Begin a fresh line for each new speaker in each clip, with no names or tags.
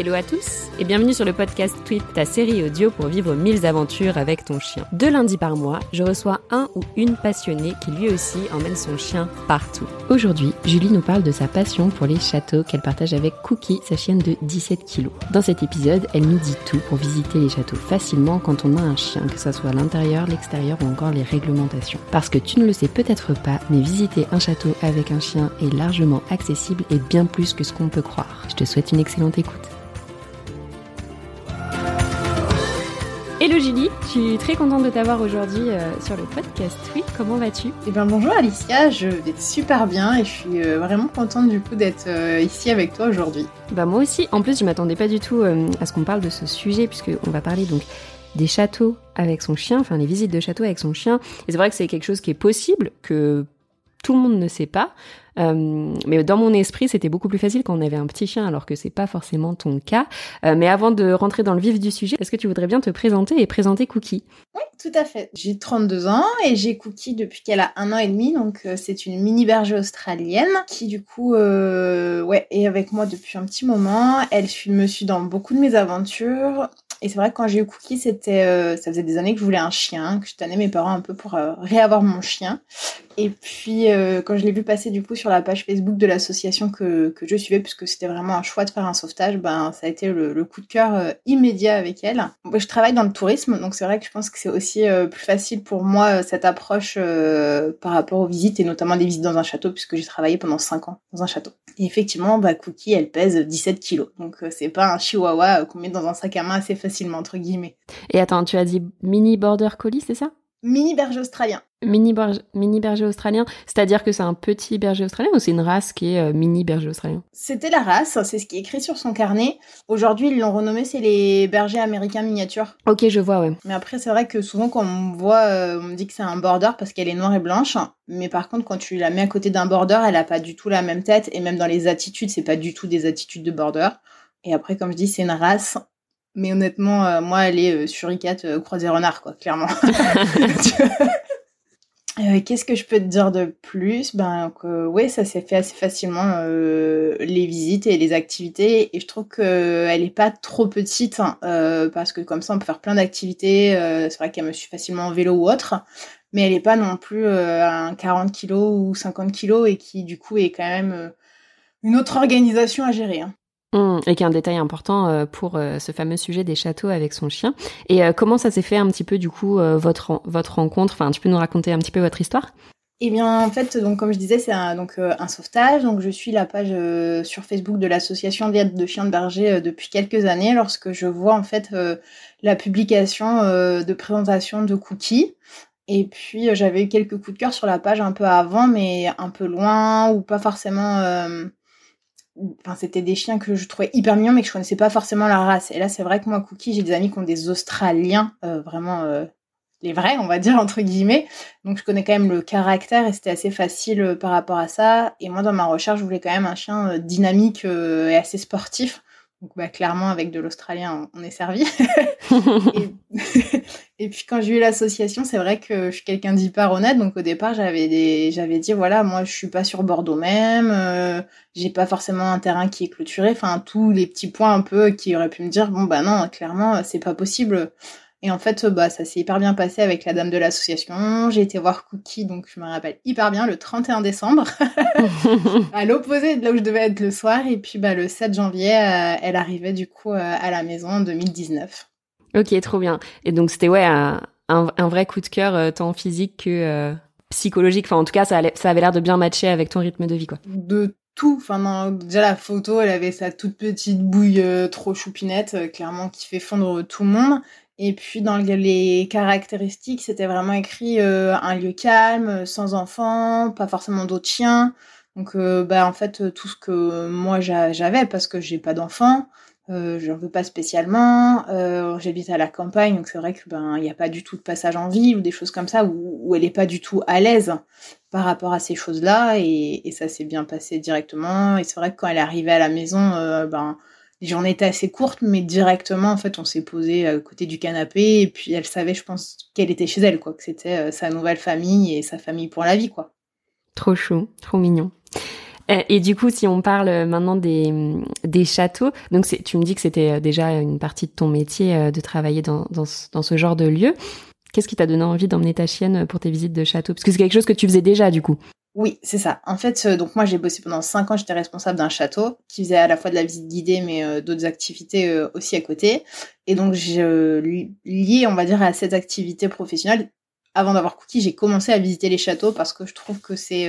Hello à tous et bienvenue sur le podcast Tweet, ta série audio pour vivre mille aventures avec ton chien. Deux lundis par mois, je reçois un ou une passionnée qui lui aussi emmène son chien partout. Aujourd'hui, Julie nous parle de sa passion pour les châteaux qu'elle partage avec Cookie, sa chienne de 17 kilos. Dans cet épisode, elle nous dit tout pour visiter les châteaux facilement quand on a un chien, que ce soit l'intérieur, l'extérieur ou encore les réglementations. Parce que tu ne le sais peut-être pas, mais visiter un château avec un chien est largement accessible et bien plus que ce qu'on peut croire. Je te souhaite une excellente écoute. Hello Julie, je suis très contente de t'avoir aujourd'hui euh, sur le podcast. Oui, comment vas-tu?
Eh bien bonjour Alicia, je vais super bien et je suis euh, vraiment contente du coup d'être euh, ici avec toi aujourd'hui.
Bah moi aussi, en plus je m'attendais pas du tout à ce qu'on parle de ce sujet puisque on va parler donc des châteaux avec son chien, enfin les visites de châteaux avec son chien. Et c'est vrai que c'est quelque chose qui est possible, que tout le monde ne sait pas. Euh, mais dans mon esprit, c'était beaucoup plus facile quand on avait un petit chien, alors que c'est pas forcément ton cas. Euh, mais avant de rentrer dans le vif du sujet, est-ce que tu voudrais bien te présenter et présenter Cookie?
Oui, tout à fait. J'ai 32 ans et j'ai Cookie depuis qu'elle a un an et demi, donc euh, c'est une mini berger australienne qui du coup, ouais, est avec moi depuis un petit moment. Elle me suit dans beaucoup de mes aventures. Et c'est vrai que quand j'ai eu Cookie, c'était, ça faisait des années que je voulais un chien, que je tenais mes parents un peu pour réavoir mon chien. Et puis euh, quand je l'ai vu passer du coup sur la page Facebook de l'association que, que je suivais, puisque c'était vraiment un choix de faire un sauvetage, ben ça a été le, coup de cœur immédiat avec elle. Je travaille dans le tourisme, donc c'est vrai que je pense que c'est aussi plus facile pour moi cette approche par rapport aux visites et notamment des visites dans un château, puisque j'ai travaillé pendant 5 ans dans un château. Et effectivement, bah, Cookie, elle pèse 17 kilos, donc c'est pas un chihuahua qu'on met dans un sac à main assez facile facilement, entre guillemets.
Et attends, tu as dit mini border collie, c'est ça?
Mini berger australien.
Mini, mini berger australien, c'est-à-dire que c'est un petit berger australien ou c'est une race qui est euh, mini berger australien?
C'était la race, c'est ce qui est écrit sur son carnet. Aujourd'hui, ils l'ont renommé, c'est les bergers américains miniatures.
Ok, je vois, ouais.
Mais après, c'est vrai que souvent, quand on me voit, euh, on me dit que c'est un border parce qu'elle est noire et blanche. Mais par contre, quand tu la mets à côté d'un border, elle a pas du tout la même tête. Et même dans les attitudes, c'est pas du tout des attitudes de border. Et après, comme je dis, c'est une race mais honnêtement, euh, moi, elle est euh, sur ICAT euh, croisé renard, quoi, clairement. Qu'est-ce que je peux te dire de plus? Ben, oui, ça s'est fait assez facilement, les visites et les activités. Et je trouve qu'elle n'est pas trop petite, hein, parce que comme ça, on peut faire plein d'activités. c'est vrai qu'elle me suit facilement en vélo ou autre. Mais elle n'est pas non plus un 40 kg ou 50 kg et qui, du coup, est quand même une autre organisation à gérer. Hein.
Mmh, et qui est un détail important euh, pour euh, ce fameux sujet des châteaux avec son chien. Et euh, comment ça s'est fait un petit peu du coup votre votre rencontre? Enfin, tu peux nous raconter un petit peu votre histoire?
Eh bien, en fait, donc comme je disais, c'est un, donc un sauvetage. Donc, je suis la page sur Facebook de l'association d'aide de chiens de berger depuis quelques années, lorsque je vois en fait la publication de présentation de Cookie. Et puis, j'avais eu quelques coups de cœur sur la page un peu avant, mais un peu loin ou pas forcément enfin c'était des chiens que je trouvais hyper mignons mais que je connaissais pas forcément la race. Et là c'est vrai que moi Cookie j'ai des amis qui ont des australiens euh, vraiment euh, les vrais on va dire entre guillemets. Donc je connais quand même le caractère et c'était assez facile euh, par rapport à ça. Et moi dans ma recherche je voulais quand même un chien dynamique et assez sportif donc bah, clairement avec de l'australien on est servi. Et, puis quand j'ai eu l'association c'est vrai que je suis quelqu'un d'hyper honnête donc au départ j'avais des j'avais dit voilà moi je suis pas sur Bordeaux même euh, j'ai pas forcément un terrain qui est clôturé. Enfin tous les petits points un peu qui auraient pu me dire bon bah non clairement c'est pas possible et en fait, bah, ça s'est hyper bien passé avec la dame de l'association. J'ai été voir Cookie, donc je me rappelle hyper bien, le 31 décembre, à l'opposé de là où je devais être le soir. Et puis bah, le 7 janvier, euh, elle arrivait du coup euh, à la maison en 2019.
Ok, trop bien. Et donc c'était ouais un, un, vrai coup de cœur, euh, tant physique que psychologique. Enfin, en tout cas, ça, allait, ça avait l'air de bien matcher avec ton rythme de vie, quoi.
De tout. Enfin, déjà la photo, elle avait sa toute petite bouille trop choupinette, clairement qui fait fondre tout le monde. Et puis dans les caractéristiques, c'était vraiment écrit euh, un lieu calme, sans enfants, pas forcément d'autres chiens. Donc euh, bah en fait tout ce que moi j'avais parce que j'ai pas d'enfants, euh, j'en veux pas spécialement. Euh, J'habite à la campagne, donc c'est vrai que ben il n'y a pas du tout de passage en ville ou des choses comme ça où, où elle est pas du tout à l'aise par rapport à ces choses-là et, et, ça s'est bien passé directement. Et c'est vrai que quand elle est arrivée à la maison, euh, ben les journées étaient assez courtes, mais directement, en fait, on s'est posé à côté du canapé, et puis elle savait, je pense, qu'elle était chez elle, quoi, que c'était euh, sa nouvelle famille et sa famille pour la vie, quoi.
Trop chou, trop mignon. Et du coup, si on parle maintenant des, des châteaux, donc tu me dis que c'était déjà une partie de ton métier de travailler dans, dans, dans ce genre de lieu. Qu'est-ce qui t'a donné envie d'emmener ta chienne pour tes visites de château Parce que c'est quelque chose que tu faisais déjà du coup.
Oui, c'est ça. En fait, euh, donc moi j'ai bossé pendant cinq ans, j'étais responsable d'un château qui faisait à la fois de la visite guidée mais euh, d'autres activités euh, aussi à côté. Et donc je lié, on va dire, à cette activité professionnelle, avant d'avoir Cookie, j'ai commencé à visiter les châteaux parce que je trouve que c'est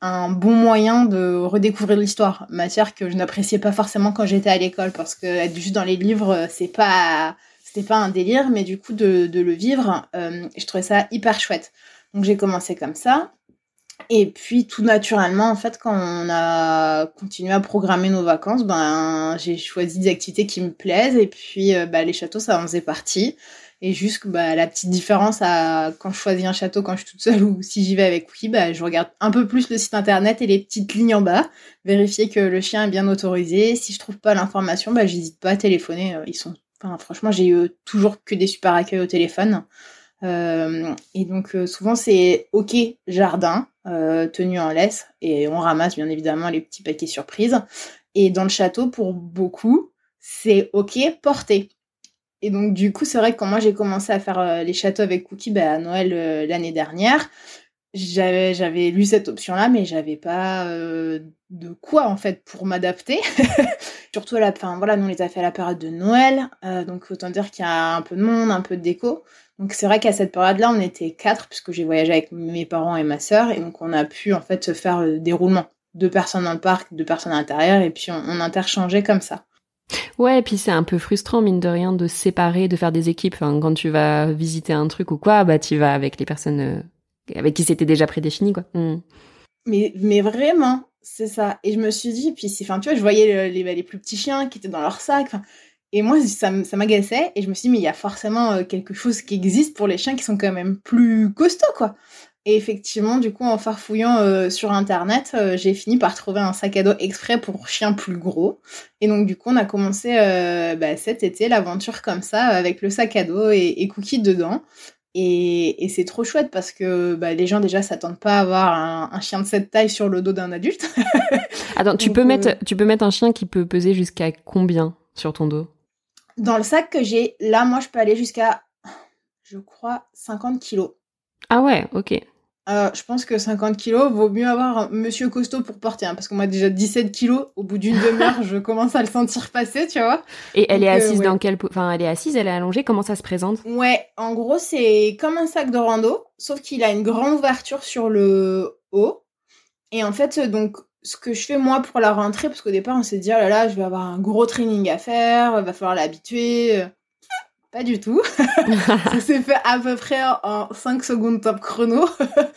un bon moyen de redécouvrir l'histoire, matière que je n'appréciais pas forcément quand j'étais à l'école parce que être juste dans les livres, c'est pas c'était pas un délire, mais du coup de, de le vivre, je trouvais ça hyper chouette. Donc j'ai commencé comme ça. Et puis tout naturellement, en fait, quand on a continué à programmer nos vacances, ben j'ai choisi des activités qui me plaisent et puis bah, les châteaux, ça en faisait partie. Et juste bah, la petite différence à quand je choisis un château quand je suis toute seule ou si j'y vais avec Cookie, bah, je regarde un peu plus le site internet et les petites lignes en bas, vérifier que le chien est bien autorisé. Si je trouve pas l'information, bah, j'hésite pas à téléphoner. Euh, ils sont, enfin, franchement, j'ai eu toujours que des super accueils au téléphone. Euh, et donc euh, souvent c'est OK jardin euh, tenu en laisse et on ramasse bien évidemment les petits paquets surprises. Et dans le château pour beaucoup c'est OK porté. Et donc du coup c'est vrai que quand moi j'ai commencé à faire les châteaux avec Cookie bah, à Noël l'année dernière, j'avais j'avais lu cette option là mais j'avais pas de quoi en fait pour m'adapter surtout à la fin voilà nous on les a fait à la période de Noël donc autant dire qu'il y a un peu de monde un peu de déco donc c'est vrai qu'à cette période-là, on était quatre puisque j'ai voyagé avec mes parents et ma sœur et donc on a pu en fait faire le déroulement. Deux personnes dans le parc, deux personnes à l'intérieur et puis on, interchangeait comme ça.
Ouais, et puis c'est un peu frustrant mine de rien de se séparer, de faire des équipes. quand tu vas visiter un truc ou quoi, bah tu vas avec les personnes euh, avec qui c'était déjà prédéfini quoi. Hmm.
Mais mais vraiment, c'est ça. Et je me suis dit, puis enfin tu vois, je voyais les, les, plus petits chiens qui étaient dans leur sac. Et moi, ça, ça m'agaçait et je me suis dit, mais il y a forcément euh, quelque chose qui existe pour les chiens qui sont quand même plus costauds, quoi. Et effectivement, du coup, en farfouillant euh, sur Internet, euh, j'ai fini par trouver un sac à dos exprès pour chiens plus gros. Et donc, du coup, on a commencé bah, cet été l'aventure comme ça, avec le sac à dos et, et Cookie dedans. Et, et c'est trop chouette parce que bah, les gens déjà s'attendent pas à avoir un, un, chien de cette taille sur le dos d'un adulte.
Attends, tu peux mettre, tu peux mettre un chien qui peut peser jusqu'à combien sur ton dos?
Dans le sac que j'ai, là, moi, je peux aller jusqu'à, je crois, 50 kilos.
Ah ouais, ok.
Euh, je pense que 50 kilos, vaut mieux avoir un monsieur costaud pour porter, hein, parce qu'on m'a déjà 17 kilos, au bout d'une demi-heure, je commence à le sentir passer, tu vois.
Et elle est euh, assise dans quelle... Enfin, elle est assise, elle est allongée, comment ça se présente?
Ouais, en gros, c'est comme un sac de rando, sauf qu'il a une grande ouverture sur le haut. Et en fait, donc, ce que je fais moi pour la rentrée, parce qu'au départ on s'est dit oh là là, je vais avoir un gros training à faire, va falloir l'habituer. Pas du tout. ça s'est fait à peu près en 5 secondes top chrono.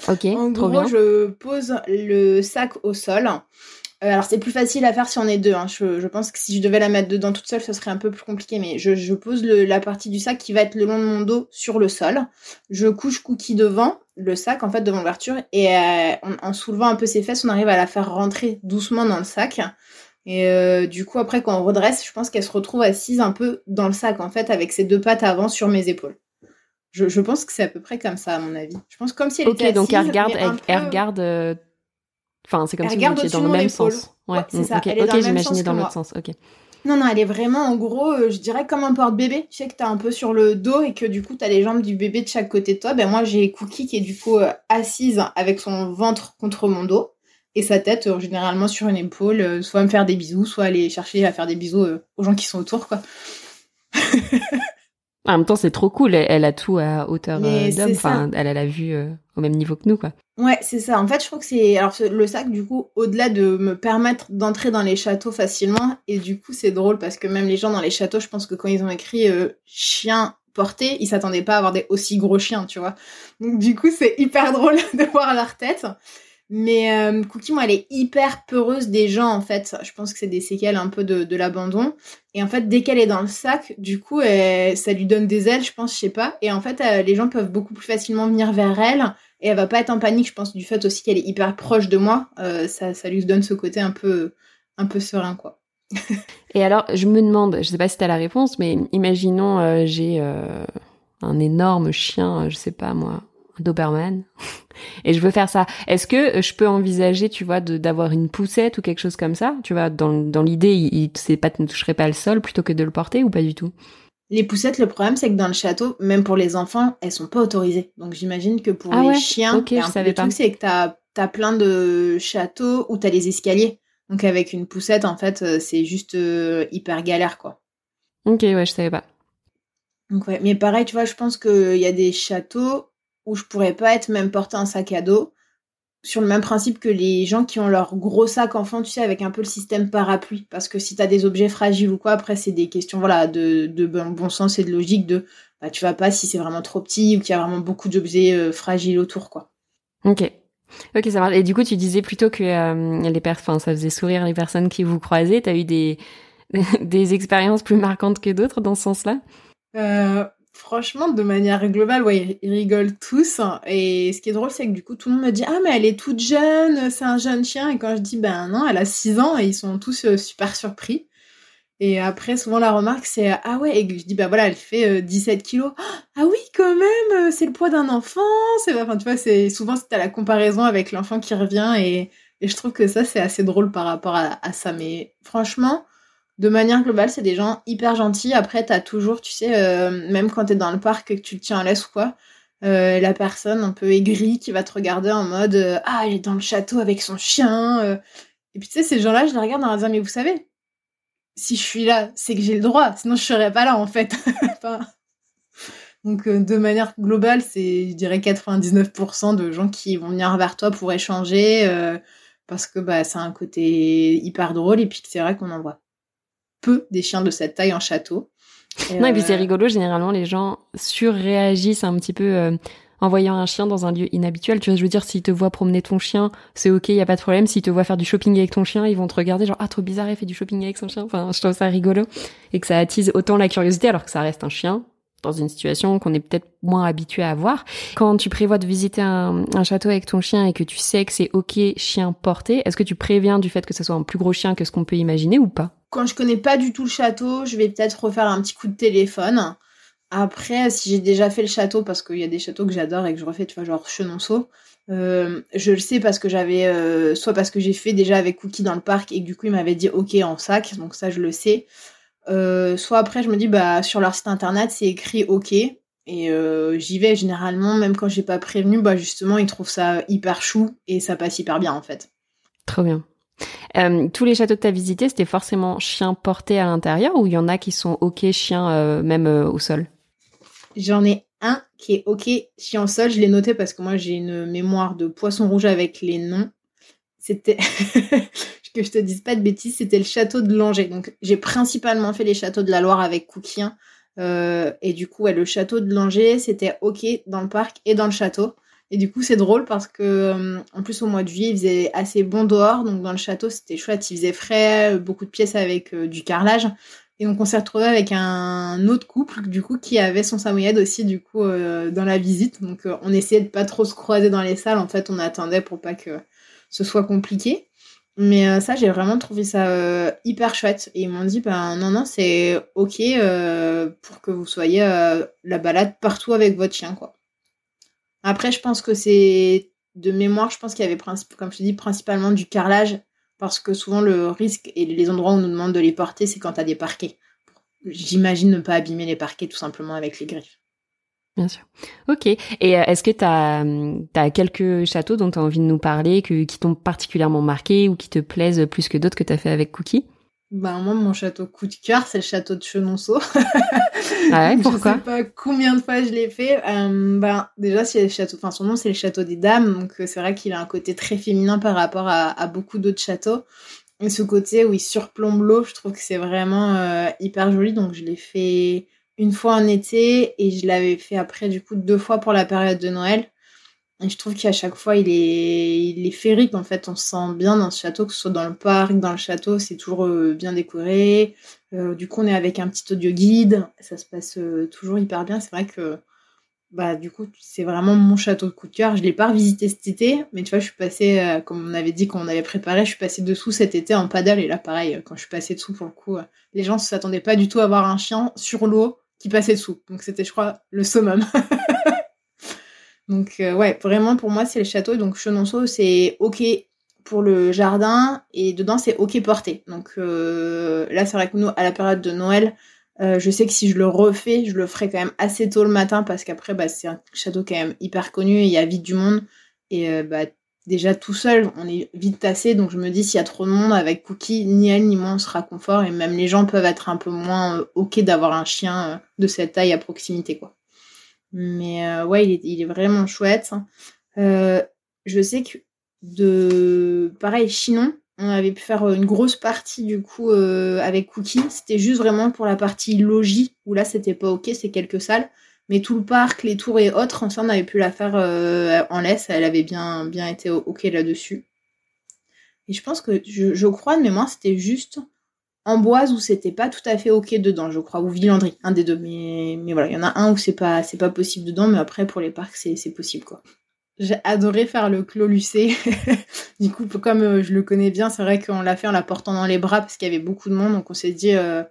Ok.
en gros, je pose le sac au sol. Euh, alors c'est plus facile à faire si on est deux. Hein. Je, pense que si je devais la mettre dedans toute seule, ce serait un peu plus compliqué. Mais je, pose la partie du sac qui va être le long de mon dos sur le sol. Je couche Cookie devant le sac, en fait, devant l'ouverture. Et euh, en, soulevant un peu ses fesses, on arrive à la faire rentrer doucement dans le sac. Et euh, du coup, après, quand on redresse, je pense qu'elle se retrouve assise un peu dans le sac, en fait, avec ses deux pattes avant sur mes épaules. Je, pense que c'est à peu près comme ça, à mon avis. Je pense comme si elle était assise.
Ok, donc elle regarde, elle, regarde Enfin, c'est comme si vous étiez dans le même sens.
Ouais, c'est ça.
Ok, j'imaginais dans l'autre sens. Ok.
Non, non, elle est vraiment, en gros, euh, je dirais comme un porte-bébé. Tu sais que t'as un peu sur le dos et que du coup, t'as les jambes du bébé de chaque côté de toi. Ben moi, j'ai Cookie qui est du coup euh, assise avec son ventre contre mon dos et sa tête euh, généralement sur une épaule, soit me faire des bisous, soit aller chercher à faire des bisous aux gens qui sont autour, quoi.
En même temps, c'est trop cool. Elle, a tout à hauteur euh, d'homme. Enfin, elle a la vue euh, au même niveau que nous, quoi.
Ouais, c'est ça. En fait, je crois que c'est alors le sac, du coup, au-delà de me permettre d'entrer dans les châteaux facilement, et du coup, c'est drôle parce que même les gens dans les châteaux, je pense que quand ils ont écrit euh, chien porté, ils s'attendaient pas à avoir des aussi gros chiens, tu vois. Donc, du coup, c'est hyper drôle de voir leur tête. Mais euh, Cookie, moi, elle est hyper peureuse des gens, en fait. Je pense que c'est des séquelles un peu de, de l'abandon. Et en fait, dès qu'elle est dans le sac, du coup, ça lui donne des ailes, je pense, je sais pas. Et en fait, euh, les gens peuvent beaucoup plus facilement venir vers elle. Et elle va pas être en panique, je pense, du fait aussi qu'elle est hyper proche de moi. Euh, ça, ça lui donne ce côté un peu, un peu serein, quoi.
et alors, je me demande, je sais pas si t'as la réponse, mais imaginons, j'ai un énorme chien, je sais pas moi, Doberman, et je veux faire ça. Est-ce que je peux envisager, tu vois, d'avoir une poussette ou quelque chose comme ça? Tu vois, dans, dans l'idée, il, il pas, ne toucherait pas le sol plutôt que de le porter ou pas du tout?
Les poussettes, le problème, c'est que dans le château, même pour les enfants, elles sont pas autorisées. Donc j'imagine que pour ah les chiens,
okay, je savais
le truc, c'est que t'as as plein de châteaux où t'as les escaliers. Donc avec une poussette, en fait, euh, c'est juste euh, hyper galère, quoi.
Ok, ouais, je savais pas.
Donc ouais, mais pareil, tu vois, je pense qu'il y a des châteaux où je pourrais pas être même porter un sac à dos sur le même principe que les gens qui ont leur gros sac enfant, tu sais, avec un peu le système parapluie. Parce que si t'as des objets fragiles ou quoi, après, c'est des questions, voilà, de, de bon, sens et de logique de, bah, tu vas pas si c'est vraiment trop petit ou qu'il y a vraiment beaucoup d'objets euh, fragiles autour, quoi.
Ok. Ok, ça marche. Et du coup, tu disais plutôt que euh, les personnes, ça faisait sourire les personnes qui vous croisaient. T'as eu des, des expériences plus marquantes que d'autres dans ce sens-là?
Euh, franchement, de manière globale, ouais, ils rigolent tous. Et ce qui est drôle, c'est que du coup, tout le monde me dit Ah, mais elle est toute jeune, c'est un jeune chien. Et quand je dis Ben non, elle a 6 ans, et ils sont tous euh, super surpris. Et après, souvent, la remarque, c'est Ah ouais, et je dis Bah voilà, elle fait 17 euh, kilos. Ah oui, quand même, euh, c'est le poids d'un enfant. C'est, enfin, tu vois, c'est souvent, c'est à la comparaison avec l'enfant qui revient. Et, je trouve que ça, c'est assez drôle par rapport à ça. Mais franchement, de manière globale, c'est des gens hyper gentils. Après, t'as toujours, tu sais, euh, même quand t'es dans le parc et que tu te tiens à l'aise ou quoi, euh, la personne un peu aigrie qui va te regarder en mode euh, Ah, elle est dans le château avec son chien. Et puis, tu sais, ces gens-là, je les regarde en disant Mais vous savez, si je suis là, c'est que j'ai le droit. Sinon, je serais pas là, en fait. Donc, de manière globale, c'est, je dirais, 99% de gens qui vont venir vers toi pour échanger parce que bah, c'est un côté hyper drôle et puis c'est vrai qu'on en voit peu des chiens de cette taille en château.
non, et puis c'est euh, rigolo, généralement les gens surréagissent un petit peu euh, en voyant un chien dans un lieu inhabituel. Tu vois, je veux dire, s'ils te voient promener ton chien, c'est ok, il y a pas de problème. S'ils te voient faire du shopping avec ton chien, ils vont te regarder genre ah trop bizarre, il fait du shopping avec son chien. Enfin, je trouve ça rigolo et que ça attise autant la curiosité alors que ça reste un chien dans une situation qu'on est peut-être moins habitué à voir. Quand tu prévois de visiter un, un, château avec ton chien et que tu sais que c'est ok chien porté, est-ce que tu préviens du fait que ce soit un plus gros chien que ce qu'on peut imaginer ou pas?
Quand je connais pas du tout le château, je vais peut-être refaire un petit coup de téléphone. Après, si j'ai déjà fait le château, parce qu'il y a des châteaux que j'adore et que je refais, tu vois, genre Chenonceau, euh, je le sais parce que j'avais, euh, soit parce que j'ai fait déjà avec Cookie dans le parc et du coup il m'avait dit ok en sac, donc ça je le sais. Euh, soit après je me dis bah sur leur site internet c'est écrit ok et j'y vais généralement même quand j'ai pas prévenu bah justement ils trouvent ça hyper chou et ça passe hyper bien en fait.
Trop bien. Euh, tous les châteaux que tu as visités, c'était forcément chien porté à l'intérieur ou il y en a qui sont OK chien euh, même euh, au sol?
J'en ai un qui est OK chien au sol. Je l'ai noté parce que moi j'ai une mémoire de poisson rouge avec les noms. C'était que je te dise pas de bêtises, c'était le château de Langeais. Donc j'ai principalement fait les châteaux de la Loire avec Cookien. et du coup, le château de Langeais, c'était OK dans le parc et dans le château. Et du coup, c'est drôle parce que, euh, en plus, au mois de juillet, il faisait assez bon dehors. Donc, dans le château, c'était chouette. Il faisait frais, euh, beaucoup de pièces avec euh, du carrelage. Et donc, on s'est retrouvé avec un autre couple, du coup, qui avait son samoyed aussi, du coup, dans la visite. Donc, on essayait de pas trop se croiser dans les salles. En fait, on attendait pour pas que ce soit compliqué. Mais ça, j'ai vraiment trouvé ça hyper chouette. Et ils m'ont dit, ben non, non, c'est ok pour que vous soyez la balade partout avec votre chien, quoi. Après, je pense que c'est de mémoire, je pense qu'il y avait, comme je te dis, principalement du carrelage, parce que souvent le risque et les endroits où on nous demande de les porter, c'est quand tu as des parquets. J'imagine ne pas abîmer les parquets tout simplement avec les griffes.
Bien sûr. Ok. Et euh, est-ce que tu as, as, quelques châteaux dont tu as envie de nous parler, qui t'ont particulièrement marqué ou qui te plaisent plus que d'autres que tu fait avec Cookie?
Bah, moi, mon château coup de cœur, c'est le château de Chenonceau.
ah ouais, pourquoi
Je sais pas combien de fois je l'ai fait. Euh, ben, déjà, c'est le château, enfin, son nom, c'est le château des dames. Donc, euh, c'est vrai qu'il a un côté très féminin par rapport à, à beaucoup d'autres châteaux. Et ce côté où il surplombe l'eau, je trouve que c'est vraiment euh, hyper joli. Donc, je l'ai fait une fois en été et je l'avais fait après, du coup, deux fois pour la période de Noël. Et je trouve qu'à chaque fois, il est, il est féerique. En fait, on se sent bien dans ce château, que ce soit dans le parc, dans le château, c'est toujours euh, bien décoré. Euh, du coup, on est avec un petit audio guide. Ça se passe euh, toujours hyper bien. C'est vrai que, bah, du coup, c'est vraiment mon château de coup de cœur. Je l'ai pas revisité cet été, mais tu vois, je suis passée, comme on avait dit quand on avait préparé, je suis passée dessous cet été en paddle. Et là, pareil, quand je suis passée dessous, pour le coup, les gens ne s'attendaient pas du tout à voir un chien sur l'eau qui passait dessous. Donc, c'était, je crois, le summum. Donc ouais, vraiment pour moi c'est le château. Donc Chenonceau c'est ok pour le jardin et dedans c'est ok porté. Donc là c'est vrai que nous à la période de Noël, je sais que si je le refais, je le ferai quand même assez tôt le matin parce qu'après bah, c'est un château quand même hyper connu et il y a vite du monde et bah déjà tout seul, on est vite tassé, donc je me dis s'il y a trop de monde avec Cookie, ni elle ni moi on sera confort et même les gens peuvent être un peu moins euh, ok d'avoir un chien euh, de cette taille à proximité quoi. Mais euh, ouais, il est, vraiment chouette. je sais que de pareil Chinon, on avait pu faire une grosse partie du coup avec Cookie. C'était juste vraiment pour la partie logis où là c'était pas ok, c'est quelques salles. Mais tout le parc, les tours et autres, ça on avait pu la faire euh, en laisse. Elle avait bien, bien été ok là-dessus. Et je pense que je, crois de mémoire c'était juste Amboise où c'était pas tout à fait ok dedans, je crois, ou Villandry, un des deux. Mais, mais voilà, il y en a un où c'est pas, c'est pas possible dedans, mais après pour les parcs c'est, possible quoi. J'ai adoré faire le clos lucé. du coup, comme euh, je le connais bien, c'est vrai qu'on l'a fait en la portant dans les bras parce qu'il y avait beaucoup de monde, donc on s'est dit euh,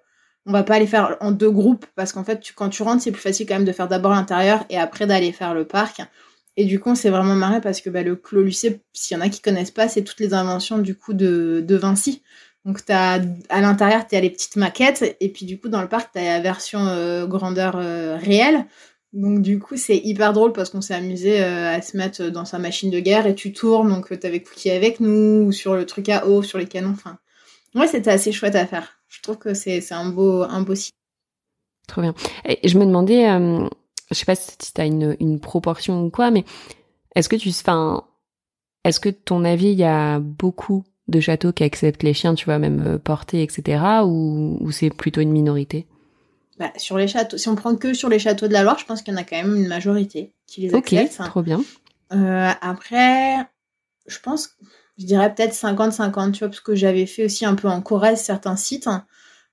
on va pas aller faire en deux groupes parce qu'en fait, quand tu rentres, c'est plus facile quand même de faire d'abord l'intérieur et après d'aller faire le parc. Et du coup, c'est vraiment marrant parce que bah, le Clos Lucé, s'il y en a qui connaissent pas, c'est toutes les inventions du coup de, de Vinci. Donc as, à l'intérieur, tu as les petites maquettes et puis du coup dans le parc, tu as la version euh, grandeur euh, réelle. Donc du coup, c'est hyper drôle parce qu'on s'est amusé euh, à se mettre dans sa machine de guerre et tu tournes. Donc tu avais Cookie avec nous ou sur le truc à eau, sur les canons. Enfin, ouais, c'était assez chouette à faire je trouve que c'est un beau, un beau site.
Trop bien. Et je me demandais, je sais pas si tu as une, une, proportion ou quoi, mais est-ce que tu, enfin, est-ce que ton avis, il y a beaucoup de châteaux qui acceptent les chiens, tu vois, même euh, portés, etc., ou, ou c'est plutôt une minorité?
Bah, sur les châteaux, si on prend que sur les châteaux de la Loire, je pense qu'il y en a quand même une majorité qui les acceptent.
Ok, trop bien.
Euh, après, je pense, je dirais peut-être 50-50, tu vois, parce que j'avais fait aussi un peu en Corrèze certains sites.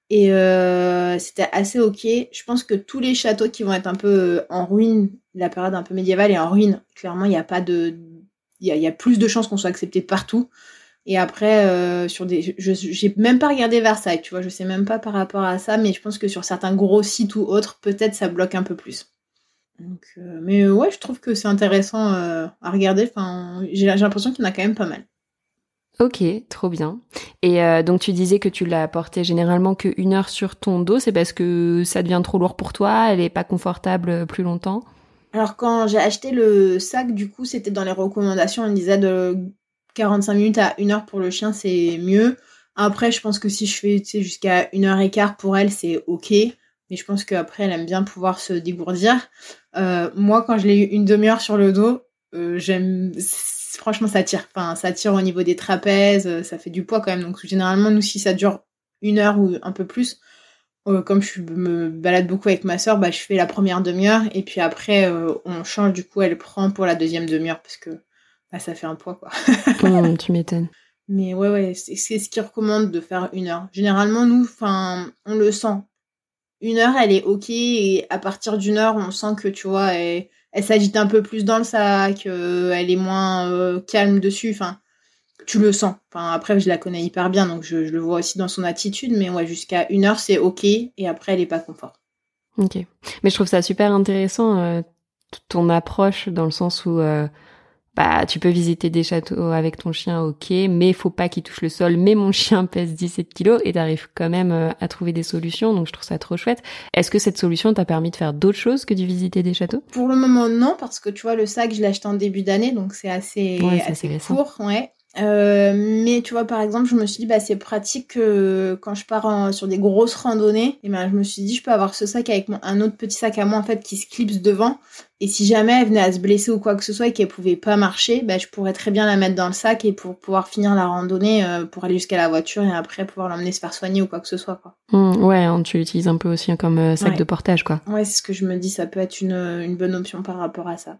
et euh, c'était assez ok. Je pense que tous les châteaux qui vont être un peu en ruine, la période un peu médiévale est en ruine. Clairement, il n'y a pas de. Il y, a, plus de chances qu'on soit accepté partout. Et après, euh, sur des. Je j'ai même pas regardé Versailles, tu vois, je sais même pas par rapport à ça, mais je pense que sur certains gros sites ou autres, peut-être ça bloque un peu plus. Donc, mais ouais, je trouve que c'est intéressant à regarder. Enfin, j'ai l'impression qu'il y en a quand même pas mal.
Ok, trop bien. Et euh, donc tu disais que tu l'as porté généralement que une heure sur ton dos, c'est parce que ça devient trop lourd pour toi, elle est pas confortable plus longtemps?
Alors quand j'ai acheté le sac, du coup c'était dans les recommandations, on disait de 45 minutes à une heure pour le chien, c'est mieux. Après je pense que si je fais jusqu'à une heure et quart pour elle, c'est ok. Mais je pense qu'après elle aime bien pouvoir se dégourdir. Euh, moi quand je l'ai eu une demi-heure sur le dos, euh, j'aime franchement, ça tire. Enfin, ça tire au niveau des trapèzes, euh, ça fait du poids quand même. Donc, généralement, nous, si ça dure une heure ou un peu plus, comme je me balade beaucoup avec ma soeur, bah, je fais la première demi-heure et puis après, on change. Du coup, elle prend pour la deuxième demi-heure parce que bah, ça fait un poids, quoi.
Tu m'étonnes.
Mais ouais, ouais, c'est ce qu'ils recommandent de faire une heure. Généralement, nous, enfin, on le sent. Une heure, elle est ok et à partir d'une heure, on sent que, tu vois, elle elle s'agite un peu plus dans le sac, euh, elle est moins euh, calme dessus. Enfin, tu le sens. Enfin, après, je la connais hyper bien, donc je, le vois aussi dans son attitude. Mais ouais, jusqu'à une heure, c'est ok. Et après, elle est pas confort.
Ok. Mais je trouve ça super intéressant, euh, ton approche, dans le sens où bah tu peux visiter des châteaux avec ton chien, ok, mais faut pas qu'il touche le sol. Mais mon chien pèse 17 kilos et t'arrives quand même euh, à trouver des solutions, donc je trouve ça trop chouette. Est-ce que cette solution t'a permis de faire d'autres choses que de visiter des châteaux?
Pour le moment non, parce que tu vois le sac je l'ai acheté en début d'année, donc c'est assez assez court, ouais. Euh, mais tu vois, par exemple, je me suis dit, bah, c'est pratique que quand je pars sur des grosses randonnées, et ben, je me suis dit, je peux avoir ce sac avec un autre petit sac à moi, en fait, qui se clipse devant. Et si jamais elle venait à se blesser ou quoi que ce soit et qu'elle pouvait pas marcher, bah, je pourrais très bien la mettre dans le sac et pour pouvoir finir la randonnée, euh, pour aller jusqu'à la voiture et après pouvoir l'emmener se faire soigner ou quoi que ce soit, quoi.
Mmh, ouais, hein, tu l'utilises un peu aussi comme euh, sac de portage, quoi.
Ouais, c'est ce que je me dis, ça peut être une, une bonne option par rapport à ça.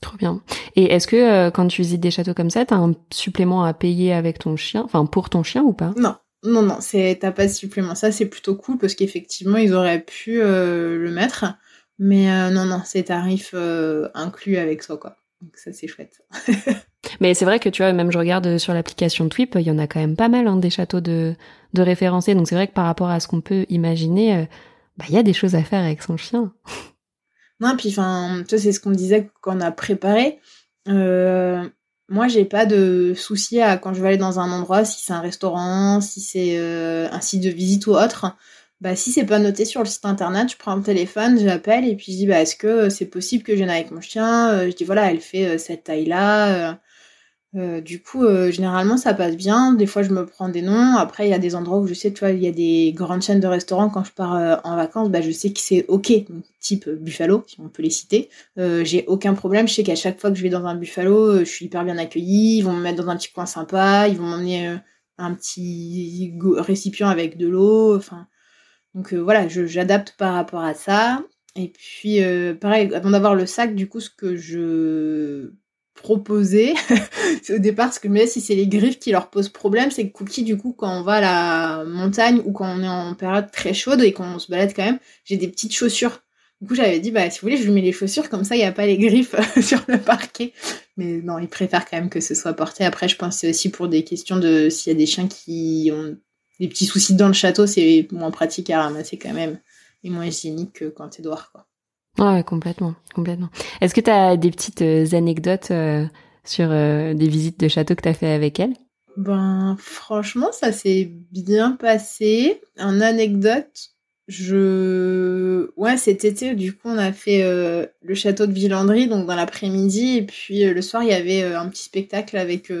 Trop bien. Et est-ce que euh, quand tu visites des châteaux comme ça, t'as un supplément à payer avec ton chien, enfin pour ton chien ou pas?
Non, non, non, c'est t'as pas de supplément. Ça c'est plutôt cool parce qu'effectivement ils auraient pu euh, le mettre, mais euh, non, non, c'est tarif inclus avec ça quoi. Donc ça c'est chouette.
mais c'est vrai que tu vois, même je regarde sur l'application Twip, il y en a quand même pas mal hein, des châteaux de de référencés. Donc c'est vrai que par rapport à ce qu'on peut imaginer, bah il y a des choses à faire avec son chien.
Non, puis enfin, tu c'est ce qu'on disait quand on a préparé. Euh, moi, j'ai pas de souci à quand je vais aller dans un endroit, si c'est un restaurant, si c'est euh, un site de visite ou autre. Bah, si c'est pas noté sur le site internet, je prends le téléphone, j'appelle et puis je dis bah est-ce que c'est possible que je vienne avec mon chien? Euh, Je dis voilà, elle fait cette taille-là. Euh, du coup, euh, généralement, ça passe bien. Des fois, je me prends des noms. Après, il y a des endroits où je sais, tu vois, il y a des grandes chaînes de restaurants. Quand je pars euh, en vacances, bah, je sais que c'est OK. type Buffalo, si on peut les citer. j'ai aucun problème. Je sais qu'à chaque fois que je vais dans un Buffalo, je suis hyper bien accueillie. Ils vont me mettre dans un petit coin sympa. Ils vont m'emmener un petit récipient avec de l'eau. Enfin, donc voilà, j'adapte par rapport à ça. Et puis, pareil, avant d'avoir le sac, du coup, ce que je proposé. au départ, ce que me si c'est les griffes qui leur posent problème, c'est que Cookie, du coup, quand on va à la montagne ou quand on est en période très chaude et qu'on se balade quand même, j'ai des petites chaussures. Du coup, j'avais dit, bah, si vous voulez, je lui mets les chaussures, comme ça, il n'y a pas les griffes sur le parquet. Mais non, il préfère quand même que ce soit porté. Après, je pense c'est aussi pour des questions de s'il y a des chiens qui ont des petits soucis dans le château, c'est moins pratique à ramasser quand même et moins hygiénique que quand t'es dehors, quoi.
Ouais, complètement, complètement. Est-ce que tu as des petites euh, anecdotes euh, sur euh, des visites de château que tu as fait avec elle?
Ben, franchement, ça s'est bien passé. En anecdote, je... Ouais, cet été, du coup, on a fait le château de Villandry, donc dans l'après-midi, et puis le soir, il y avait un petit spectacle avec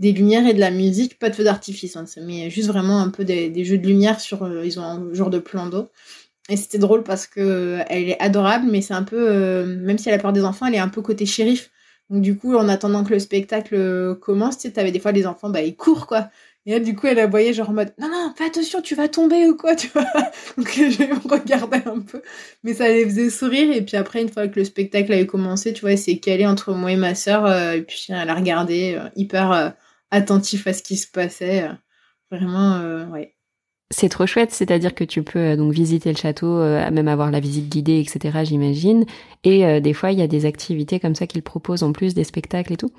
des lumières et de la musique, pas de feu d'artifice, hein, mais juste vraiment un peu des, des, jeux de lumière sur... ils ont un genre de plan d'eau. Et c'était drôle parce que euh, elle est adorable, mais c'est un peu, euh, même si elle a peur des enfants, elle est un peu côté shérif. Donc du coup, en attendant que le spectacle euh, commence, tu sais, t'avais des fois des enfants, bah ils courent quoi. Et elle, du coup, elle voyait genre en mode, non non, fais attention, tu vas tomber ou quoi, tu vois. Donc je regardais un peu, mais ça les faisait sourire. Et puis après, une fois que le spectacle avait commencé, tu vois, elle s'est calée entre moi et ma sœur, et puis elle a regardé, hyper attentif à ce qui se passait. vraiment, ouais.
C'est trop chouette, c'est-à-dire que tu peux euh, donc visiter le château, euh, même avoir la visite guidée, etc. J'imagine. Et euh, des fois, il y a des activités comme ça qu'ils proposent en plus, des spectacles et tout.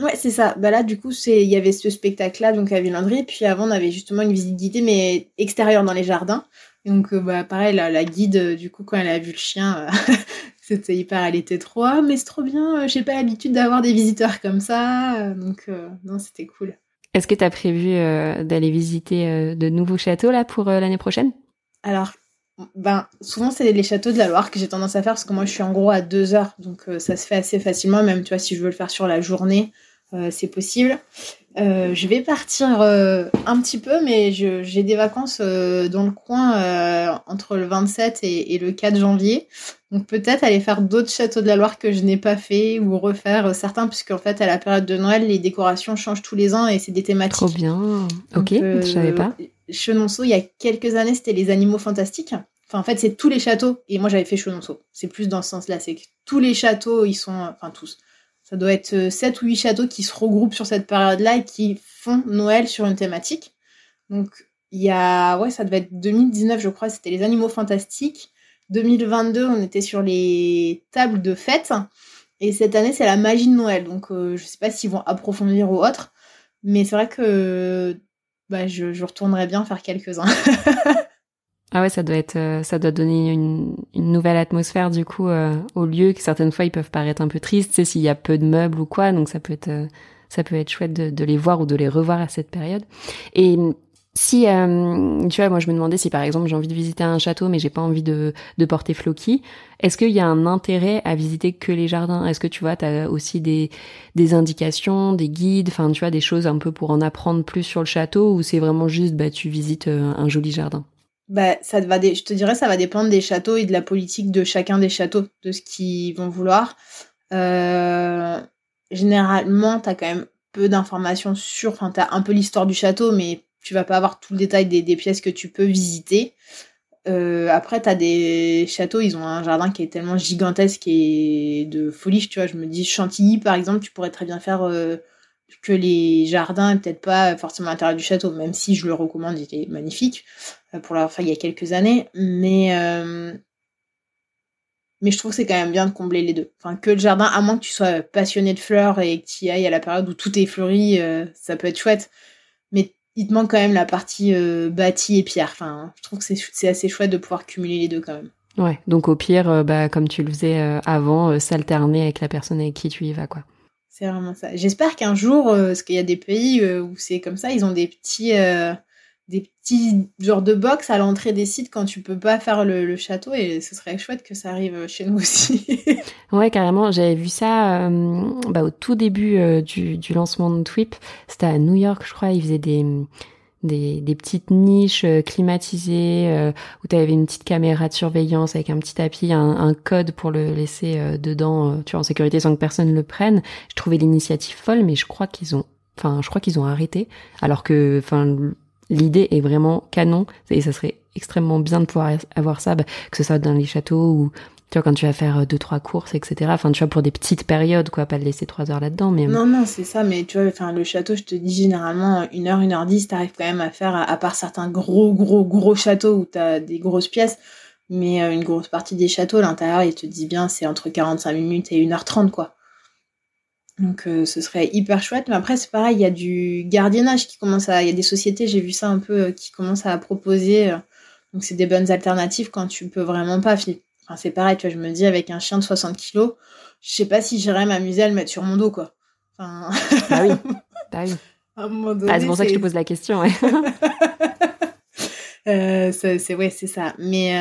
Ouais, c'est ça. Bah là, du coup, c'est il y avait ce spectacle-là donc à Villandry, puis avant on avait justement une visite guidée mais extérieure dans les jardins. Donc bah pareil, la, la guide du coup quand elle a vu le chien, c'était hyper, elle était trop, ah, mais c'est trop bien. J'ai pas l'habitude d'avoir des visiteurs comme ça, donc non, c'était cool.
Est-ce que tu as prévu euh, d'aller visiter euh, de nouveaux châteaux là pour euh, l'année prochaine?
Alors, ben, souvent c'est les châteaux de la Loire que j'ai tendance à faire parce que moi je suis en gros à deux heures, donc ça se fait assez facilement. Même tu si je veux le faire sur la journée, c'est possible. je vais partir un petit peu, mais j'ai des vacances dans le coin entre le 27 et, et, le 4 janvier. Donc peut-être aller faire d'autres châteaux de la Loire que je n'ai pas fait ou refaire euh, certains puisqu'en fait à la période de Noël les décorations changent tous les ans et c'est des thématiques.
Trop bien. ok, je savais pas.
Chenonceau il y a quelques années c'était les animaux fantastiques. Enfin en fait c'est tous les châteaux et moi j'avais fait Chenonceau. C'est plus dans ce sens-là, c'est que tous les châteaux ils sont enfin tous. Ça doit être 7 euh, ou 8 châteaux qui se regroupent sur cette période-là et qui font Noël sur une thématique. Donc il y a ouais ça devait être 2019 je crois, c'était les animaux fantastiques. 2022, on était sur les tables de fête. Et cette année, c'est la magie de Noël. Donc, euh, je sais pas s'ils vont approfondir ou autre. Mais c'est vrai que bah, je, je retournerai bien faire quelques-uns.
ah ouais, ça doit être, euh, ça doit donner une, une nouvelle atmosphère du coup euh, au lieu que certaines fois ils peuvent paraître un peu tristes, tu s'il y a peu de meubles ou quoi. Donc ça peut être, ça peut être chouette de, de les voir ou de les revoir à cette période. Et si euh, tu vois, moi je me demandais si par exemple j'ai envie de visiter un château mais j'ai pas envie de, de porter Floki, est-ce qu'il y a un intérêt à visiter que les jardins? Est-ce que tu vois, tu as aussi des, des indications, des guides, enfin tu vois, des choses un peu pour en apprendre plus sur le château? Ou c'est vraiment juste bah tu visites euh, un joli jardin?
Bah, ça va je te dirais, ça va dépendre des châteaux et de la politique de chacun des châteaux, de ce qu'ils vont vouloir. Euh, généralement, tu as quand même peu d'informations sur, enfin, tu as un peu l'histoire du château, mais tu vas pas avoir tout le détail des, pièces que tu peux visiter. Euh, après, tu as des châteaux, ils ont un jardin qui est tellement gigantesque et de folie. Tu vois, je me dis Chantilly, par exemple, tu pourrais très bien faire euh, que les jardins, peut-être pas forcément l'intérieur du château, même si je le recommande, il était magnifique pour l'avoir fait il y a quelques années. Mais mais je trouve que c'est quand même bien de combler les deux. Enfin, que le jardin, à moins que tu sois passionné de fleurs et que tu y ailles à la période où tout est fleuri, ça peut être chouette. Mais il te manque quand même la partie euh, bâtie et pierre. Enfin, je trouve que c'est assez chouette de pouvoir cumuler les deux quand même.
Ouais, donc au pire, bah, comme tu le faisais avant, s'alterner avec la personne avec qui tu y vas, quoi.
C'est vraiment ça. J'espère qu'un jour, parce qu'il y a des pays où c'est comme ça, ils ont des petits des petits genres de box à l'entrée des sites quand tu peux pas faire le, château et ce serait chouette que ça arrive chez nous aussi.
ouais, carrément. J'avais vu ça euh, bah, au tout début euh, du, du, lancement de Twip. C'était à New York, je crois. Ils faisaient des, des, des petites niches euh, climatisées où tu avais une petite caméra de surveillance avec un petit tapis, un, un code pour le laisser dedans, tu vois, en sécurité sans que personne le prenne. Je trouvais l'initiative folle, mais je crois qu'ils ont, enfin, je crois qu'ils ont arrêté. Alors que, enfin, l'idée est vraiment canon et ça serait extrêmement bien de pouvoir avoir ça, bah, que ce soit dans les châteaux ou tu vois quand tu vas faire euh, deux trois courses etc. Enfin tu vois pour des petites périodes quoi, pas de laisser trois heures là-dedans. Mais
non non c'est ça, mais tu vois enfin le château je te dis généralement une heure une heure dix t'arrives quand même à faire à, part certains gros gros gros châteaux où t'as des grosses pièces. Mais euh, une grosse partie des châteaux, l'intérieur, il te dit bien, c'est entre 45 minutes et 1h30, quoi. Donc euh, ce serait hyper chouette. Mais après, c'est pareil, il y a du gardiennage qui commence à. Il y a des sociétés, j'ai vu ça un peu, euh, qui commencent à proposer. Euh, donc c'est des bonnes alternatives quand tu peux vraiment pas. Enfin, c'est pareil, tu vois, je me dis, avec un chien de 60 kilos, je sais pas si j'irais m'amuser à le mettre sur mon dos, quoi.
Enfin... Bah oui. Bah oui. Ah, c'est pour ça que je te pose la question, ouais.
c'est ouais, c'est ça. Mais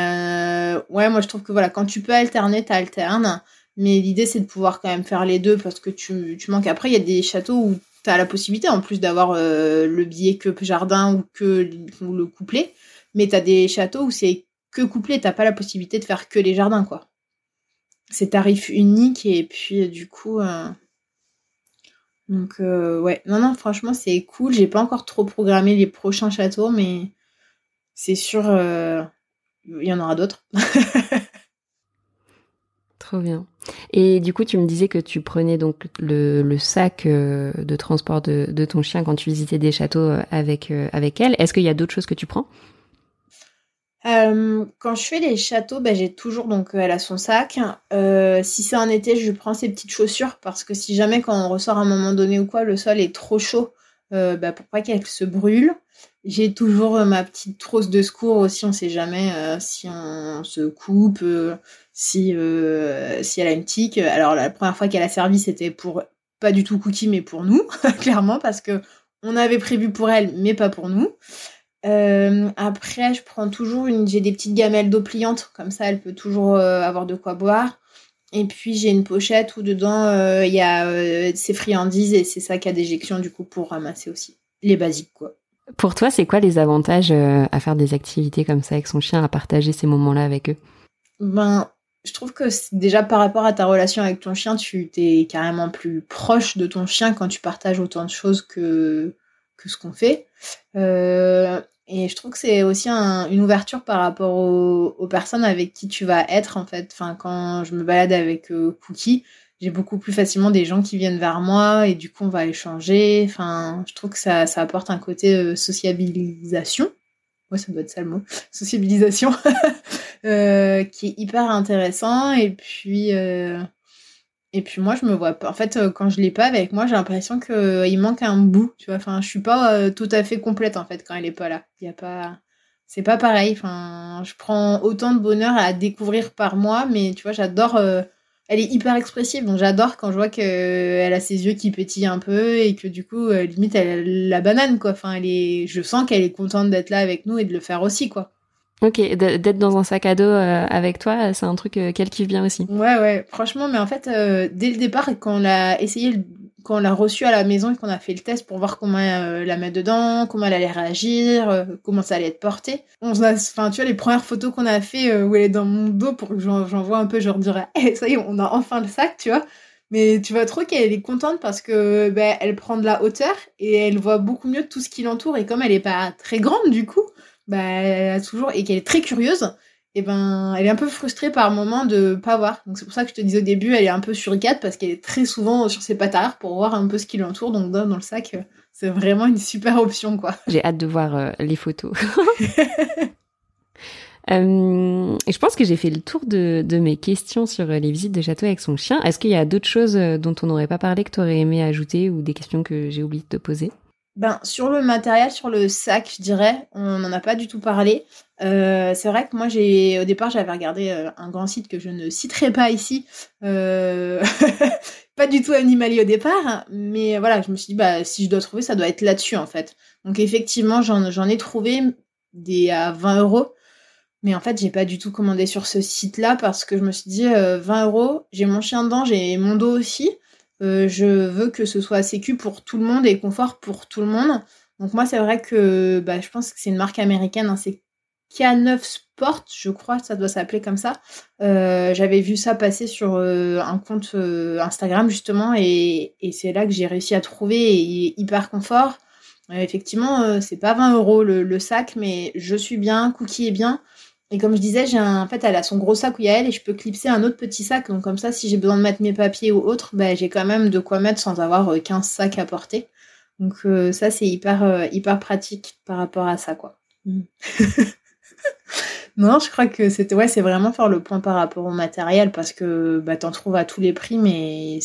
ouais, moi je trouve que voilà, quand tu peux alterner, t'alternes. Mais l'idée, c'est de pouvoir quand même faire les deux parce que tu, manques. Après, il y a des châteaux où tu as la possibilité, en plus d'avoir euh, le billet que jardin ou que le couplet. Mais tu as des châteaux où c'est que couplet, t'as pas la possibilité de faire que les jardins, quoi. C'est tarif unique et puis du coup. Euh, donc, euh, ouais. Non, non, franchement, c'est cool. J'ai pas encore trop programmé les prochains châteaux, mais c'est sûr, il y en aura d'autres.
Trop bien. Et du coup, tu me disais que tu prenais donc le, sac euh, de transport de, ton chien quand tu visitais des châteaux euh, avec, euh, avec elle. Est-ce qu'il y a d'autres choses que tu prends?
Quand je fais les châteaux, bah, j'ai toujours donc elle a son sac. si c'est en été, je prends ses petites chaussures parce que si jamais quand on ressort à un moment donné ou quoi, le sol est trop chaud, bah, pour pas qu'elle se brûle. J'ai toujours ma petite trousse de secours aussi. On sait jamais si on se coupe si, euh, si elle a une tique. Alors la première fois qu'elle a servi, c'était pour pas du tout Cookie, mais pour nous, clairement, parce que on avait prévu pour elle, mais pas pour nous. Euh, après, je prends toujours une, j'ai des petites gamelles d'eau pliante, comme ça, elle peut toujours euh, avoir de quoi boire. Et puis j'ai une pochette où dedans il y a ses friandises et ses sacs à déjection du coup pour ramasser aussi les basiques quoi.
Pour toi, c'est quoi les avantages à faire des activités comme ça avec son chien, à partager ces moments-là avec eux?
Ben je trouve que déjà par rapport à ta relation avec ton chien, tu t'es carrément plus proche de ton chien quand tu partages autant de choses que, que ce qu'on fait. Euh, et je trouve que c'est aussi une ouverture par rapport aux, personnes avec qui tu vas être en fait. Enfin, quand je me balade avec euh, Cookie, j'ai beaucoup plus facilement des gens qui viennent vers moi et du coup on va échanger. Enfin, je trouve que ça, ça apporte un côté euh, sociabilisation ouais, ça doit être ça le mot, sociabilisation, euh, qui est hyper intéressant. Et puis, euh, et puis moi, je me vois pas. En fait, euh, quand je l'ai pas avec moi, j'ai l'impression qu'il manque un bout. Tu vois, enfin, je suis pas tout à fait complète en fait quand elle est pas là. Il a pas, c'est pas pareil. Enfin, je prends autant de bonheur à découvrir par moi, mais tu vois, j'adore elle est hyper expressive, donc j'adore quand je vois qu'elle a ses yeux qui pétillent un peu et que du coup, euh, limite, elle a la banane, quoi. Je sens qu'elle est contente d'être là avec nous et de le faire aussi, quoi.
Ok, d'être dans un sac à dos euh, avec toi, c'est un truc euh, qu'elle kiffe bien aussi.
Ouais, ouais, franchement, mais en fait, dès le départ, quand on a essayé quand on l'a reçue à la maison et qu'on a fait le test pour voir comment euh, la mettre dedans, comment elle allait réagir, euh, comment ça allait être porté. On a, enfin, tu vois, les premières photos qu'on a fait euh, où elle est dans mon dos pour que j'en vois un peu, je leur dirais, hey, ça y est, on a enfin le sac, tu vois. Mais tu vois trop qu'elle est contente parce que ben, elle prend de la hauteur et elle voit beaucoup mieux tout ce qui l'entoure. Et comme elle est pas très grande du coup, bah, toujours et qu'elle est très curieuse, et ben elle est un peu frustrée par moment de pas voir. Donc c'est pour ça que je te disais au début, elle est un peu suricate parce qu'elle est très souvent sur ses arrière pour voir un peu ce qui l'entoure. Donc dans, le sac, euh, c'est vraiment une super option quoi.
J'ai hâte de voir euh, les photos. Euh, je pense que j'ai fait le tour de, de, mes questions sur les visites de château avec son chien. Est-ce qu'il y a d'autres choses dont on n'aurait pas parlé que tu aurais aimé ajouter ou des questions que j'ai oublié de te poser?
Ben, sur le matériel, sur le sac, je dirais, on n'en a pas du tout parlé. Euh, c'est vrai que moi, j'ai au départ, j'avais regardé euh, un grand site que je ne citerai pas ici. Euh... pas du tout animalier au départ, mais voilà, je me suis dit, bah, si je dois trouver, ça doit être là-dessus, en fait. Donc, effectivement, j'en ai trouvé des à 20 euros. Mais en fait, j'ai pas du tout commandé sur ce site-là parce que je me suis dit, 20 euh, euros, j'ai mon chien dedans, j'ai mon dos aussi. Euh, je veux que ce soit sécu pour tout le monde et confort pour tout le monde. Donc moi, c'est vrai que bah, je pense que c'est une marque américaine, hein, c'est K9 Sport, je crois, ça doit s'appeler comme ça. Euh, j'avais vu ça passer sur euh, un compte Instagram justement et, et c'est là que j'ai réussi à trouver hyper confort. effectivement, c'est pas 20 euros le, le, sac, mais je suis bien, Cookie est bien. Et comme je disais, j'ai un... en fait, elle a son gros sac où il y a elle et je peux clipser un autre petit sac. Donc comme ça, si j'ai besoin de mettre mes papiers ou autre, ben, j'ai quand même de quoi mettre sans avoir 15 euh, sacs à porter. Donc euh, ça, c'est hyper, euh, hyper pratique par rapport à ça, quoi. Mm. non, je crois que c'était ouais, c'est vraiment faire le point par rapport au matériel parce que bah, t'en trouves à tous les prix, mais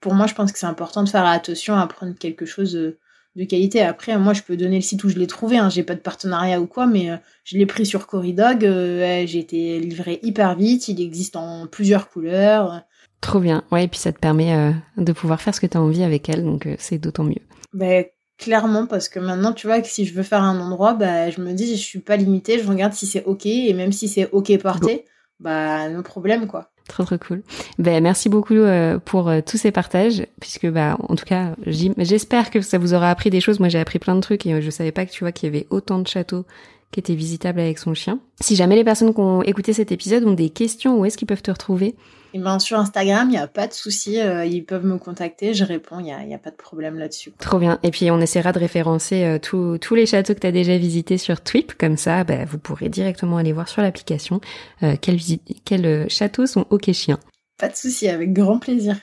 pour moi, je pense que c'est important de faire attention à prendre quelque chose de qualité. Après, moi, je peux donner le site où je l'ai trouvé. Hein. J'ai pas de partenariat ou quoi, mais euh, je l'ai pris sur Corridog. Euh, j'ai été livré hyper vite. Il existe en plusieurs couleurs.
Trop bien. Ouais, et puis ça te permet euh, de pouvoir faire ce que tu as envie avec elle, donc c'est d'autant mieux.
Ben, clairement, parce que maintenant, tu vois, que si je veux faire un endroit, bah, je me dis, je suis pas limitée. Je regarde si c'est OK. Et même si c'est OK porté, bah, no problème, quoi.
Trop trop cool. Ben merci beaucoup euh, pour euh, tous ces partages puisque bah en tout cas j'espère que ça vous aura appris des choses. Moi j'ai appris plein de trucs et euh, je savais pas que tu vois qu'il y avait autant de châteaux qui étaient visitables avec son chien. Si jamais les personnes qui ont écouté cet épisode ont des questions, où est-ce qu'ils peuvent te retrouver?
Et ben, sur Instagram, il n'y a pas de souci, euh, ils peuvent me contacter, je réponds, il n'y a, y a, pas de problème là-dessus.
Trop bien. Et puis on essaiera de référencer euh, tous les châteaux que tu as déjà visités sur Twip, comme ça bah, vous pourrez directement aller voir sur l'application euh, quels, quels châteaux sont OK chiens.
Pas de souci, avec grand plaisir.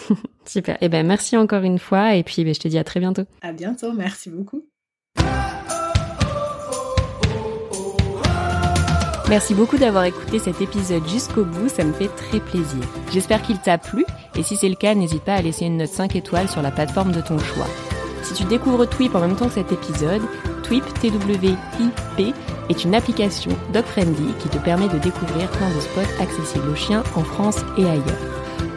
Super. Et ben merci encore une fois et puis ben, je te dis à très bientôt.
À bientôt, merci beaucoup.
Merci beaucoup d'avoir écouté cet épisode jusqu'au bout, ça me fait très plaisir. J'espère qu'il t'a plu et si c'est le cas, n'hésite pas à laisser une note 5 étoiles sur la plateforme de ton choix. Si tu découvres Twip en même temps que cet épisode, Twip, T-W-I-P, est une application dog-friendly qui te permet de découvrir plein de spots accessibles aux chiens en France et ailleurs.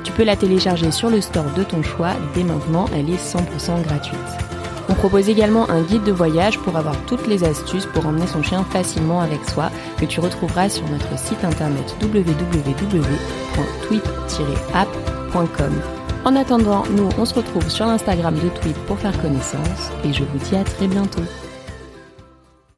Tu peux la télécharger sur le store de ton choix, dès maintenant elle est 100% gratuite. On propose également un guide de voyage pour avoir toutes les astuces pour emmener son chien facilement avec soi que tu retrouveras sur notre site internet www.tweet-app.com. En attendant, nous on se retrouve sur l'Instagram de Tweet pour faire connaissance et je vous dis à très bientôt.